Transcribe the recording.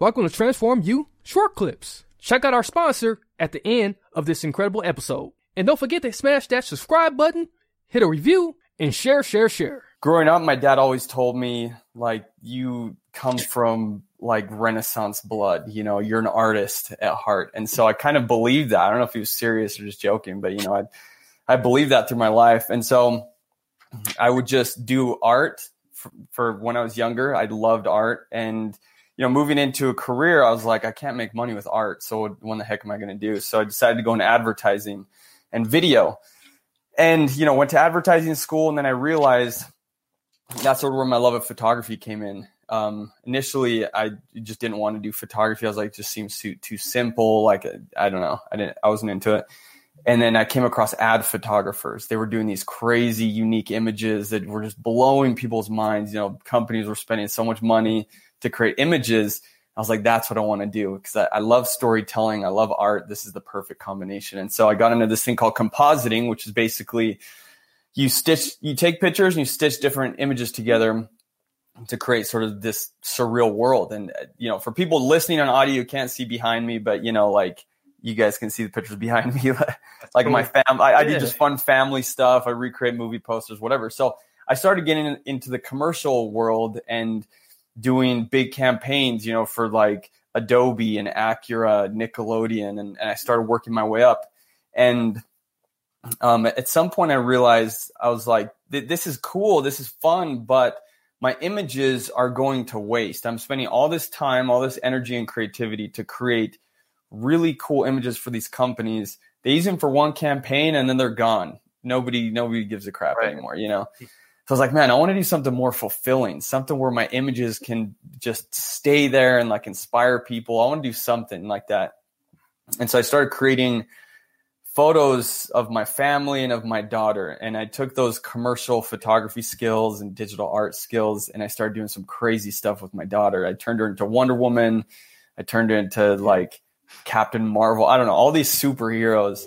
Welcome to Transform You Short Clips. Check out our sponsor at the end of this incredible episode. And don't forget to smash that subscribe button, hit a review, and share, share, share. growing up, my dad always told me like you come from like Renaissance blood. You know, you're an artist at heart, and so I kind of believed that. I don't know if he was serious or just joking, but you know, I I believed that through my life, and so I would just do art for, for when I was younger. I loved art, and you know, moving into a career, I was like, I can't make money with art, so what the heck am I going to do? So I decided to go into advertising and video. And you know went to advertising school and then i realized that's sort of where my love of photography came in. Um, initially i just didn't want to do photography. I was like just seems too too simple. Like i don't know. I didn't i wasn't into it. And then i came across ad photographers. They were doing these crazy unique images that were just blowing people's minds. You know companies were spending so much money to create images I was like, that's what I want to do because I, I, love storytelling. I love art. This is the perfect combination. And so I got into this thing called compositing, which is basically you stitch, you take pictures and you stitch different images together to create sort of this surreal world. And, uh, you know, for people listening on audio, you can't see behind me, but, you know, like you guys can see the pictures behind me. like my fam, I, I do just fun family stuff. I recreate movie posters, whatever. So I started getting into the commercial world and, doing big campaigns, you know, for like Adobe and Acura, Nickelodeon, and, and I started working my way up. And um, at some point, I realized I was like, this is cool, this is fun, but my images are going to waste. I'm spending all this time, all this energy and creativity to create really cool images for these companies. They use them for one campaign and then they're gone. Nobody, nobody gives a crap right. anymore, you know? So I was like, man, I want to do something more fulfilling, something where my images can just stay there and like inspire people. I want to do something like that. And so I started creating photos of my family and of my daughter. And I took those commercial photography skills and digital art skills and I started doing some crazy stuff with my daughter. I turned her into Wonder Woman. I turned her into like Captain Marvel. I don't know, all these superheroes.